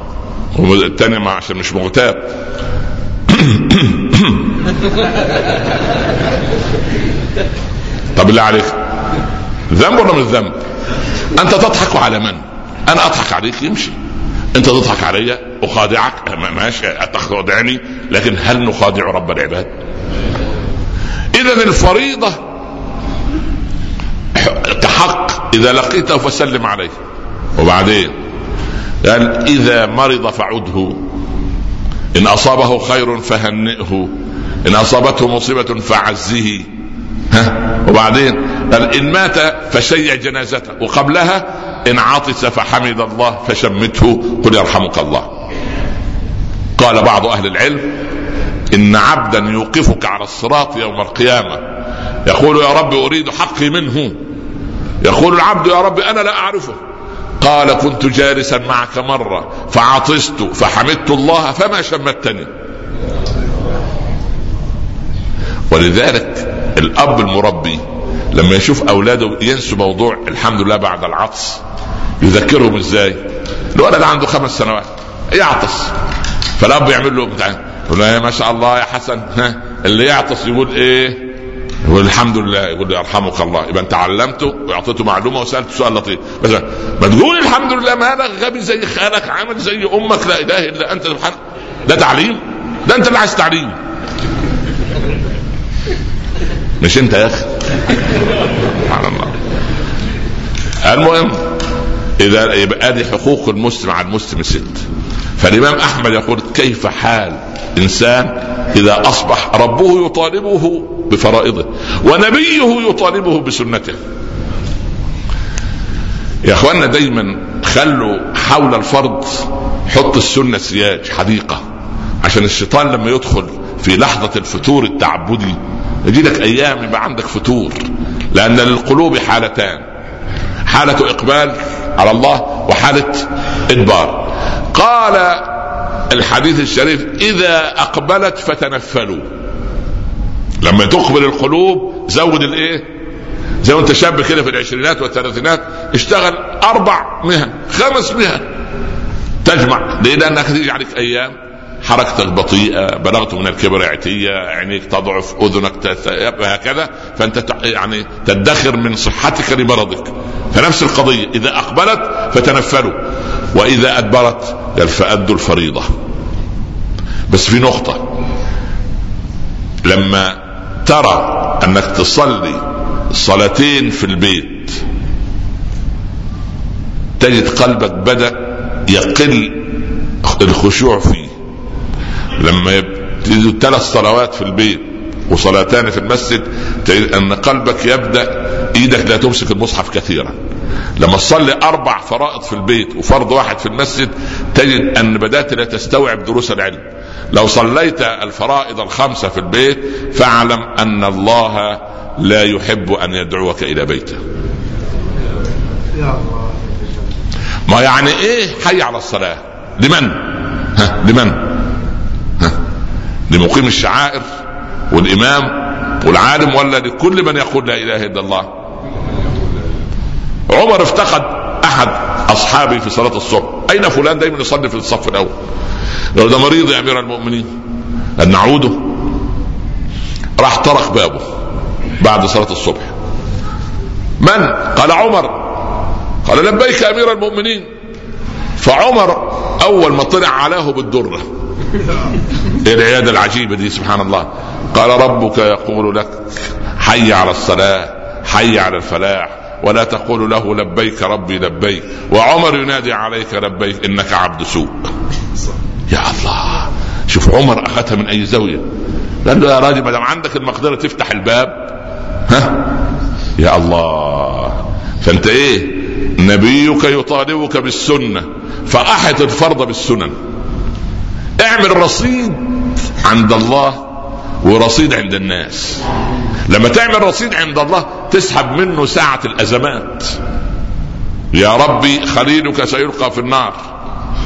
والثاني ما عشان مش مغتاب. طب بالله عليك. ذنب ولا مش ذنب؟ أنت تضحك على من؟ أنا أضحك عليك يمشي. انت تضحك علي اخادعك ماشي تخادعني لكن هل نخادع رب العباد؟ اذا الفريضة كحق إذا لقيته فسلم عليه. وبعدين؟ قال إذا مرض فعده. إن أصابه خير فهنئه. إن أصابته مصيبة فعزه. ها؟ وبعدين؟ قال إن مات فشيع جنازته. وقبلها إن عطس فحمد الله فشمته قل يرحمك الله. قال بعض أهل العلم إن عبدا يوقفك على الصراط يوم القيامة. يقول يا رب أريد حقي منه. يقول العبد يا رب أنا لا أعرفه. قال كنت جالسا معك مرة فعطست فحمدت الله فما شمتني. ولذلك الأب المربي لما يشوف أولاده ينسوا موضوع الحمد لله بعد العطس يذكرهم إزاي؟ الولد عنده خمس سنوات يعطس. فالأب يعمل له بتاع يقول له ما شاء الله يا حسن ها؟ اللي يعطس يقول إيه؟ يقول الحمد لله يقول يرحمك الله. يبقى أنت علمته وأعطيته معلومة وسألته سؤال لطيف. بس ما تقول الحمد لله مالك غبي زي خالك عامل زي أمك لا إله إلا أنت سبحانك ده تعليم؟ ده أنت اللي عايز تعليم. مش أنت يا أخي؟ سبحان الله. المهم إذا يبقى ادي حقوق المسلم على المسلم ست. فالإمام أحمد يقول كيف حال إنسان إذا أصبح ربه يطالبه بفرائضه ونبيه يطالبه بسنته؟ يا اخوانا دايما خلوا حول الفرض حط السنة سياج حديقة عشان الشيطان لما يدخل في لحظة الفتور التعبدي يجي لك أيام يبقى عندك فتور. لأن للقلوب حالتان. حالة إقبال على الله وحالة إدبار. قال الحديث الشريف إذا أقبلت فتنفلوا. لما تقبل القلوب زود الإيه؟ زي ما انت شاب كده في العشرينات والثلاثينات اشتغل أربع مهن خمس مهن. تجمع. ليه؟ لأنك تيجي عليك أيام. حركتك بطيئة بلغت من الكبر عتية عينيك تضعف أذنك هكذا فأنت يعني تدخر من صحتك لمرضك. فنفس القضية إذا أقبلت فتنفلوا وإذا أدبرت قال فأدوا الفريضة. بس في نقطة لما ترى أنك تصلي صلاتين في البيت تجد قلبك بدأ يقل الخشوع فيه. لما تجد ثلاث صلوات في البيت وصلاتان في المسجد تجد أن قلبك يبدأ إيدك لا تمسك المصحف كثيرا. لما تصلي أربع فرائض في البيت وفرض واحد في المسجد تجد أن بدأت لا تستوعب دروس العلم. لو صليت الفرائض الخمسة في البيت فاعلم أن الله لا يحب أن يدعوك إلى بيته. ما يعني إيه حي على الصلاة؟ لمن؟ ها لمن؟ لمقيم الشعائر والإمام والعالم ولا لكل من يقول لا إله إلا الله. عمر افتقد أحد أصحابه في صلاة الصبح. أين فلان؟ دايما يصلي في الصف الأول. لو ده مريض يا أمير المؤمنين. ان نعوده؟ راح طرق بابه بعد صلاة الصبح. من؟ قال عمر. قال لبيك أمير المؤمنين. فعمر أول ما طلع علاه بالدرة إيه العيادة العجيبة دي سبحان الله. قال ربك يقول لك حي على الصلاة حي على الفلاح ولا تقول له لبيك ربي لبيك وعمر ينادي عليك لبيك إنك عبد سوء. يا الله. شوف عمر أخذها من أي زاوية؟ قال له يا راجل ما دام عندك المقدرة تفتح الباب. ها؟ يا الله. فأنت إيه؟ نبيك يطالبك بالسنة فاحط الفرض بالسنن. اعمل رصيد عند الله ورصيد عند الناس. لما تعمل رصيد عند الله تسحب منه ساعة الأزمات. يا ربي خليلك سيلقى في النار.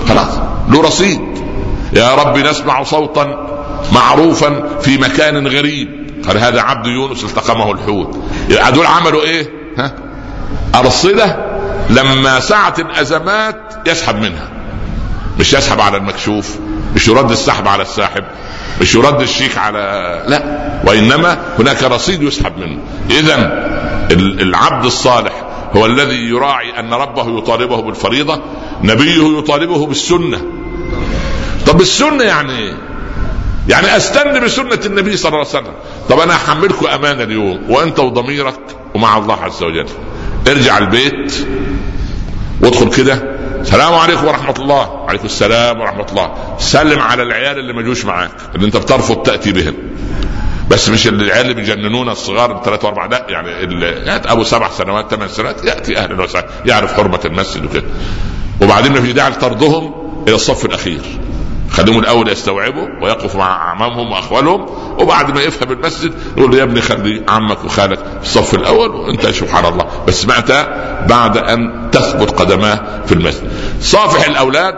خلاص له رصيد. يا ربي نسمع صوتا معروفا في مكان غريب. قال هذا عبد يونس التقمه الحوت. دول عملوا إيه؟ ها؟ أرصدة لما ساعة الأزمات يسحب منها. مش يسحب على المكشوف مش يرد السحب على الساحب مش يرد الشيك على لا وإنما هناك رصيد يسحب منه. اذا العبد الصالح هو الذي يراعي أن ربه يطالبه بالفريضة نبيه يطالبه بالسنة. طب السنة يعني إيه؟ يعني استنى بسنة النبي صلى الله عليه وسلم. طب أنا هحملكم امانه اليوم وأنت وضميرك ومع الله عز وجل. ارجع البيت وادخل كده السلام عليكم ورحمة الله. وعليكم السلام ورحمة الله. سلم على العيال اللي ما جوش معاك اللي انت بترفض تأتي بهم. بس مش العيال اللي بيجننون الصغار ثلاثة واربعة لا يعني أبو سبع سنوات ثمان سنوات يأتي أهلا وسهلا يعرف حرمة المسجد وكده. وبعدين ما داعي لطردهم إلى الصف الأخير. خليهم الأول يستوعبوا ويقفوا مع أعمامهم واخوالهم وبعد ما يفهم المسجد يقول له يا ابني خلي عمك وخالك في الصف الأول وأنت سبحان الله. بس متى بعد أن تثبت قدماه في المسجد. صافح الأولاد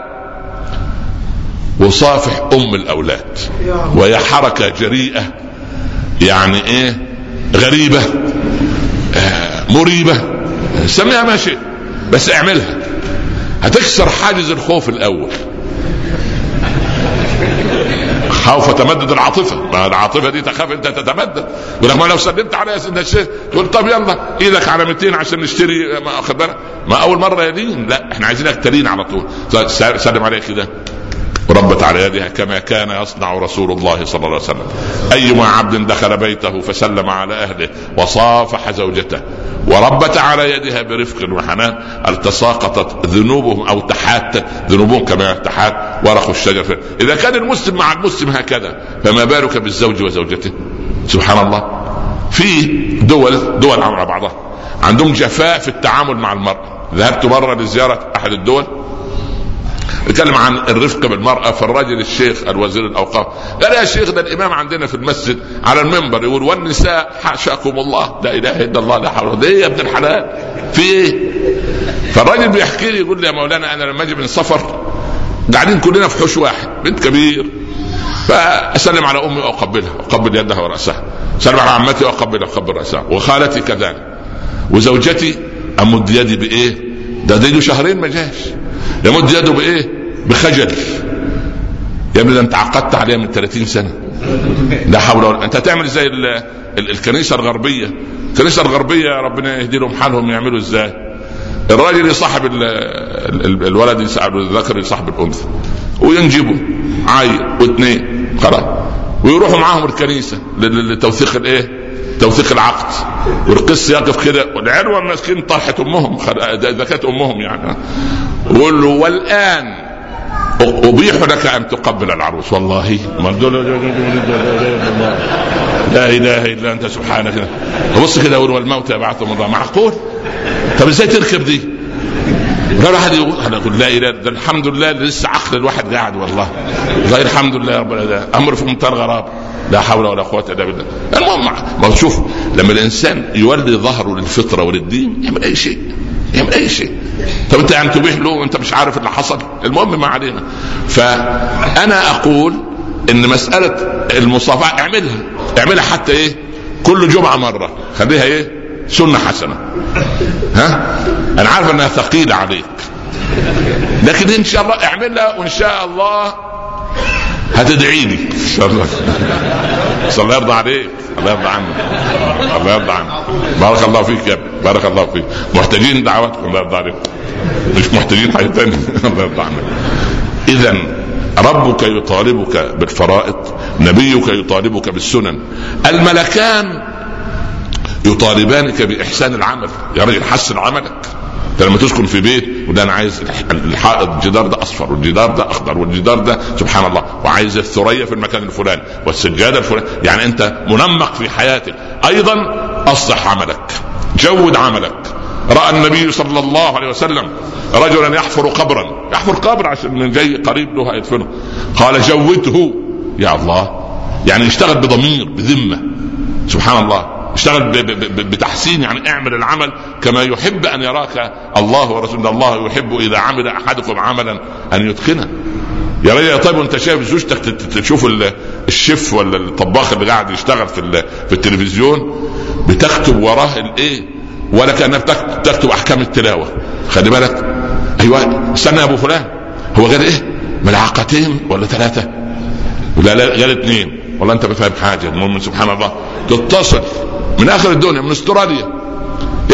وصافح أم الأولاد. وهي حركة جريئة يعني إيه؟ غريبة آه مريبة. سميها ما شئت بس اعملها. هتكسر حاجز الخوف الأول. خوف تمدد العاطفة. ما العاطفة دي تخاف انت تتمدد. يقول لك ما لو سلمت عليها سيدنا الشيخ تقول طب يلا إيدك على 200 عشان نشتري ما اخد بالك؟ ما أول مرة يدين لا إحنا عايزينك تلين على طول. سلم عليك كده. وربت على يدها كما كان يصنع رسول الله صلى الله عليه وسلم. أيما عبد دخل بيته فسلم على أهله وصافح زوجته. وربت على يدها برفق وحنان. التساقطت ذنوبهم أو تحات ذنوبهم كما تحات ورق الشجر إذا كان المسلم مع المسلم هكذا فما بالك بالزوج وزوجته؟ سبحان الله. في دول دول على بعضها. عندهم جفاء في التعامل مع المرأة ذهبت مرة لزيارة أحد الدول. يتكلم عن الرفق بالمرأة فالراجل الشيخ الوزير الأوقاف قال يا شيخ ده الإمام عندنا في المسجد على المنبر يقول والنساء حاشاكم الله. لا إله إلا الله لا حول ولا يا ابن الحلال؟ في إيه؟ فالراجل بيحكي لي يقول لي يا مولانا أنا لما أجي من سفر قاعدين كلنا في حوش واحد بنت كبير. فأسلم على أمي وأقبلها أقبل يدها ورأسها. اسلم على عمتي وأقبلها واقبل رأسها. وخالتي كذلك. وزوجتي أمد يدي بإيه؟ ده دي شهرين ما جاش. يمد يده بإيه؟ بخجل. يا ابني ده أنت عقدت عليها من 30 سنة. لا حول ولا أنت هتعمل زي ال... ال... الكنيسة الغربية؟ الكنيسة الغربية ربنا يهدي لهم حالهم يعملوا إزاي؟ الراجل يصاحب ال... ال... الولد يصاحب الذكر يصاحب الأنثى. وينجبوا عيل واثنين خلاص. ويروحوا معاهم الكنيسة لتوثيق الإيه؟ توثيق العقد. والقس يقف كده والعروة المسكين طاحت أمهم كانت أمهم يعني. يقول له والآن أبيح لك أن تقبل العروس. والله لا إله إلا أنت سبحانك. بص كده والموت يبعثهم الله معقول؟ طب إزاي تركب دي؟ لا واحد يقول أنا أقول لا إله ده الحمد لله لسه عقل الواحد قاعد والله. والله الحمد لله رب أمر في منتهى الغرابة. لا حول ولا قوة إلا بالله. المهم ما شوف لما الإنسان يولي ظهره للفطرة وللدين يعمل أي شيء يعمل أي شيء. طب أنت يعني تبيح له وأنت مش عارف اللي حصل؟ المهم ما علينا. فأنا أقول إن مسألة المصافحة اعملها. اعملها حتى إيه؟ كل جمعة مرة. خليها إيه؟ سنة حسنة. ها؟ أنا عارف إنها ثقيلة عليك. لكن إن شاء الله اعملها وإن شاء الله هتدعي لي. إن شاء الله. الله يرضى عليك. الله يرضى عنك. الله يرضى عنك. بارك الله فيك يا ابني بارك الله فيك. محتاجين دعواتكم. الله يرضى عليكم مش محتاجين حاجة ثانية الله يرضى عنك. اذا ربك يطالبك بالفرائض نبيك يطالبك بالسنن. الملكان يطالبانك بإحسان العمل. يا رجل حسن عملك. انت لما تسكن في بيت وده أنا عايز الحائط الجدار ده أصفر والجدار ده أخضر والجدار ده سبحان الله. وعايز الثريا في المكان الفلاني والسجادة الفلاني يعني أنت منمق في حياتك. أيضا أصلح عملك. جود عملك. رأى النبي صلى الله عليه وسلم رجلا يحفر قبرا. يحفر قبر عشان جاي قريب له هيدفنه. قال جوده يا الله. يعني اشتغل بضمير بذمة. سبحان الله. اشتغل بتحسين يعني اعمل العمل كما يحب أن يراك الله ورسوله. الله يحب إذا عمل أحدكم عملا أن يتقنه. يا رجل طيب وأنت شايف زوجتك تشوف الشيف ولا الطباخ اللي قاعد يشتغل في في التلفزيون بتكتب وراه الإيه؟ ولا كأنها تكتب أحكام التلاوة. خلي بالك. أيوه استنى يا أبو فلان. هو قال إيه؟ ملعقتين ولا ثلاثة؟ لا لا قال اثنين. والله انت بفهم حاجة المهم سبحان الله تتصل من آخر الدنيا من أستراليا.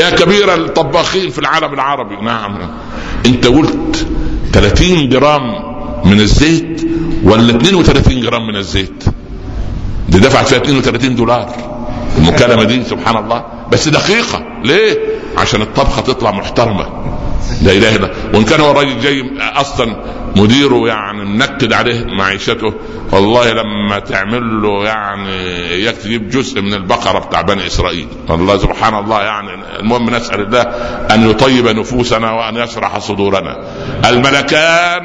يا كبير الطباخين في العالم العربي. نعم. انت قلت 30 جرام من الزيت ولا 32 جرام من الزيت. دي دفعت فيها 32 دولار. المكالمة دي سبحان الله. بس دقيقة. ليه؟ عشان الطبخة تطلع محترمة. لا إله إلا وإن كان هو الراجل جاي أصلا مديره يعني منكد عليه معيشته والله لما تعمل له يعني اياك تجيب جزء من البقرة بتاع بني إسرائيل. الله سبحان الله يعني المهم نسأل الله أن يطيب نفوسنا وأن يشرح صدورنا. الملكان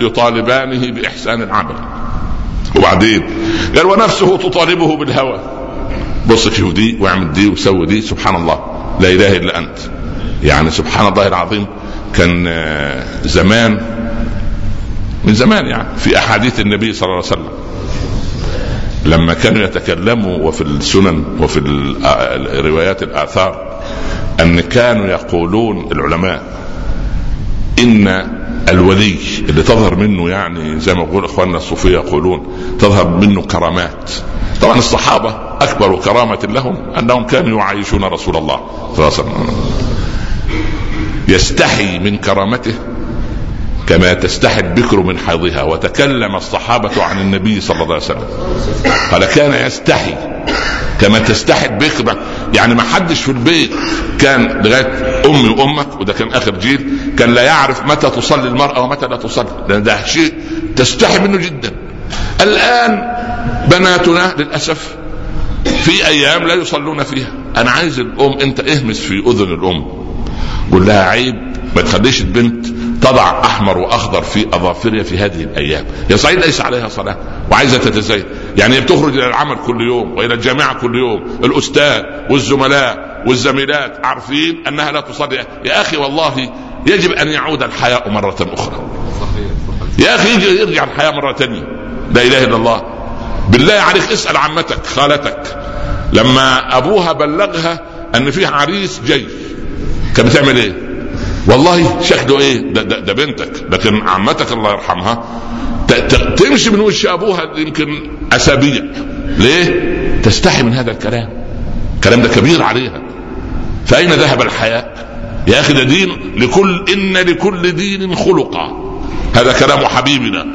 يطالبانه بإحسان العمل. وبعدين قال ونفسه تطالبه بالهوى. بص شوف دي واعمل دي وسوي دي سبحان الله. لا إله إلا أنت. يعني سبحان الله العظيم كان زمان من زمان يعني في أحاديث النبي صلى الله عليه وسلم. لما كانوا يتكلموا وفي السنن وفي روايات الآثار أن كانوا يقولون العلماء إن الولي اللي تظهر منه يعني زي ما يقول إخواننا الصوفية يقولون تظهر منه كرامات. طبعا الصحابة أكبر كرامة لهم أنهم كانوا يعايشون رسول الله صلى الله عليه وسلم. يستحي من كرامته كما تستحي البكر من حيضها وتكلم الصحابة عن النبي صلى الله عليه وسلم. قال كان يستحي كما تستحي البكر. يعني ما حدش في البيت كان لغاية أمي وأمك وده كان آخر جيل كان لا يعرف متى تصلي المرأة ومتى لا تصلي. لأن ده شيء تستحي منه جدا. الآن بناتنا للأسف في أيام لا يصلون فيها. أنا عايز الأم أنت اهمس في أذن الأم. قول لها عيب ما تخليش البنت تضع أحمر وأخضر في أظافرها في هذه الأيام. يا صعيد ليس عليها صلاة وعايزة تتزين يعني هي بتخرج إلى العمل كل يوم وإلى الجامعة كل يوم. الأستاذ والزملاء والزميلات عارفين أنها لا تصلي. يا أخي والله يجب أن يعود الحياء مرة أخرى. يا أخي يرجع الحياء مرة ثانية لا إله إلا الله. بالله عليك اسأل عمتك خالتك. لما أبوها بلغها أن فيه عريس جاي كانت بتعمل إيه؟ والله شكله إيه؟ ده, ده, ده بنتك لكن عمتك الله يرحمها تمشي من وش أبوها يمكن أسابيع ليه؟ تستحي من هذا الكلام الكلام ده كبير عليها فأين ذهب الحياء؟ يا أخي ده دين لكل إن لكل دين خلقا هذا كلام حبيبنا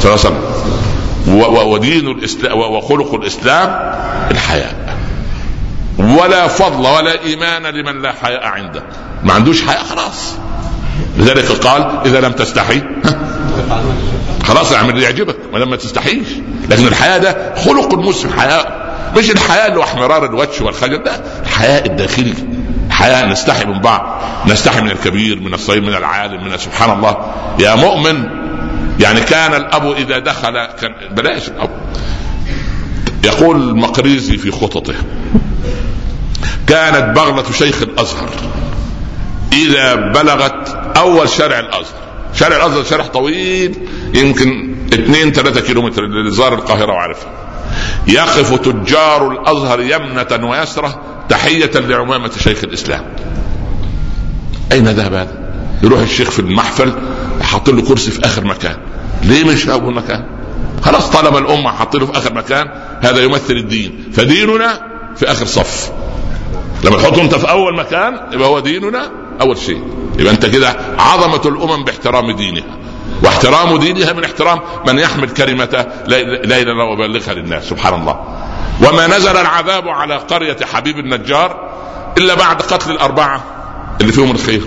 صلى الله عليه وسلم ودين الاسلام وخلق الإسلام الحياء ولا فضل ولا إيمان لمن لا حياء عنده. ما عندوش حياء خلاص. لذلك قال إذا لم تستحي خلاص اعمل اللي يعجبك ما لما تستحيش. لكن الحياء ده خلق المسلم حياء. مش الحياء اللي هو احمرار الوجه والخجل ده الحياء الداخلي. حياء نستحي من بعض. نستحي من الكبير من الصغير من العالم من سبحان الله. يا مؤمن يعني كان الأب إذا دخل كان بلاش الأب. يقول المقريزي في خططه كانت بغلة شيخ الأزهر إذا بلغت أول شارع الأزهر شارع الأزهر شارع طويل يمكن 2 3 كيلومتر اللي زار القاهرة وعرفها يقف تجار الأزهر يمنة ويسرة تحية لعمامة شيخ الإسلام أين ذهب هذا؟ يروح الشيخ في المحفل حاط له كرسي في آخر مكان ليه مش في أول مكان؟ خلاص طالما الأمة حاط له في آخر مكان هذا يمثل الدين. فديننا في آخر صف. لما تحطه انت في أول مكان يبقى هو ديننا أول شيء. يبقى أنت كده عظمة الأمم باحترام دينها. واحترام دينها من احترام من يحمل كلمة لا إله إلا الله ويبلغها للناس. سبحان الله. وما نزل العذاب على قرية حبيب النجار إلا بعد قتل الأربعة اللي فيهم الخير.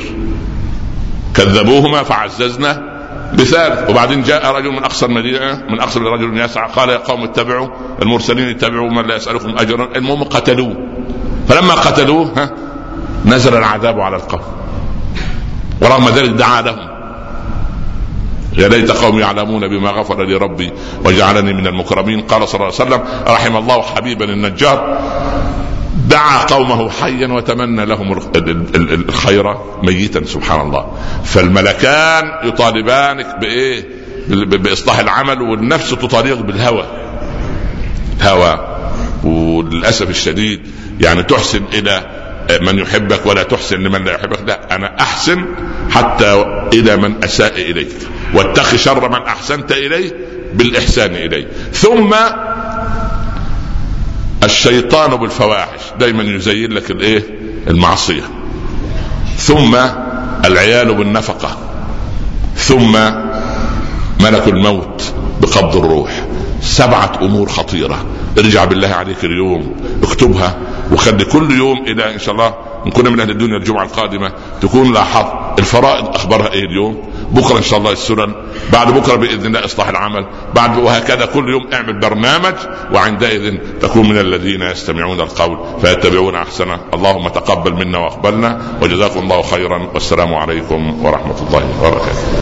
كذبوهما فعززنا بثالث وبعدين جاء رجل من أقصى المدينة من أقصى رجل يسعى قال يا قوم اتبعوا المرسلين اتبعوا من لا يسألكم اجرا المهم قتلوه. فلما قتلوه ها نزل العذاب على القوم. ورغم ذلك دعا لهم. يا ليت قوم يعلمون بما غفر لي ربي وجعلني من المكرمين. قال صلى الله عليه وسلم رحم الله حبيبا النجار. دعا قومه حيا وتمنى لهم الخير ميتا سبحان الله. فالملكان يطالبانك بإيه؟ بإصلاح العمل والنفس تطالبك بالهوى. هوى. وللأسف الشديد يعني تحسن إلى من يحبك ولا تحسن لمن لا يحبك. لا أنا أحسن حتى إلى من أساء إليك. واتق شر من أحسنت إليه بالإحسان إليه. ثم الشيطان بالفواحش. دايما يزين لك الإيه؟ المعصية. ثم العيال بالنفقة. ثم ملك الموت بقبض الروح. سبعة أمور خطيرة. ارجع بالله عليك اليوم. اكتبها وخلي كل يوم إلى إن شاء الله إن كنا من أهل الدنيا الجمعة القادمة تكون لاحظت الفرائض أخبارها إيه اليوم؟ بكرة إن شاء الله السنن بعد بكرة بإذن الله إصلاح العمل بعد وهكذا كل يوم اعمل برنامج وعندئذ تكون من الذين يستمعون القول فيتبعون أحسنه. اللهم تقبل منا وأقبلنا وجزاكم الله خيرا والسلام عليكم ورحمة الله وبركاته.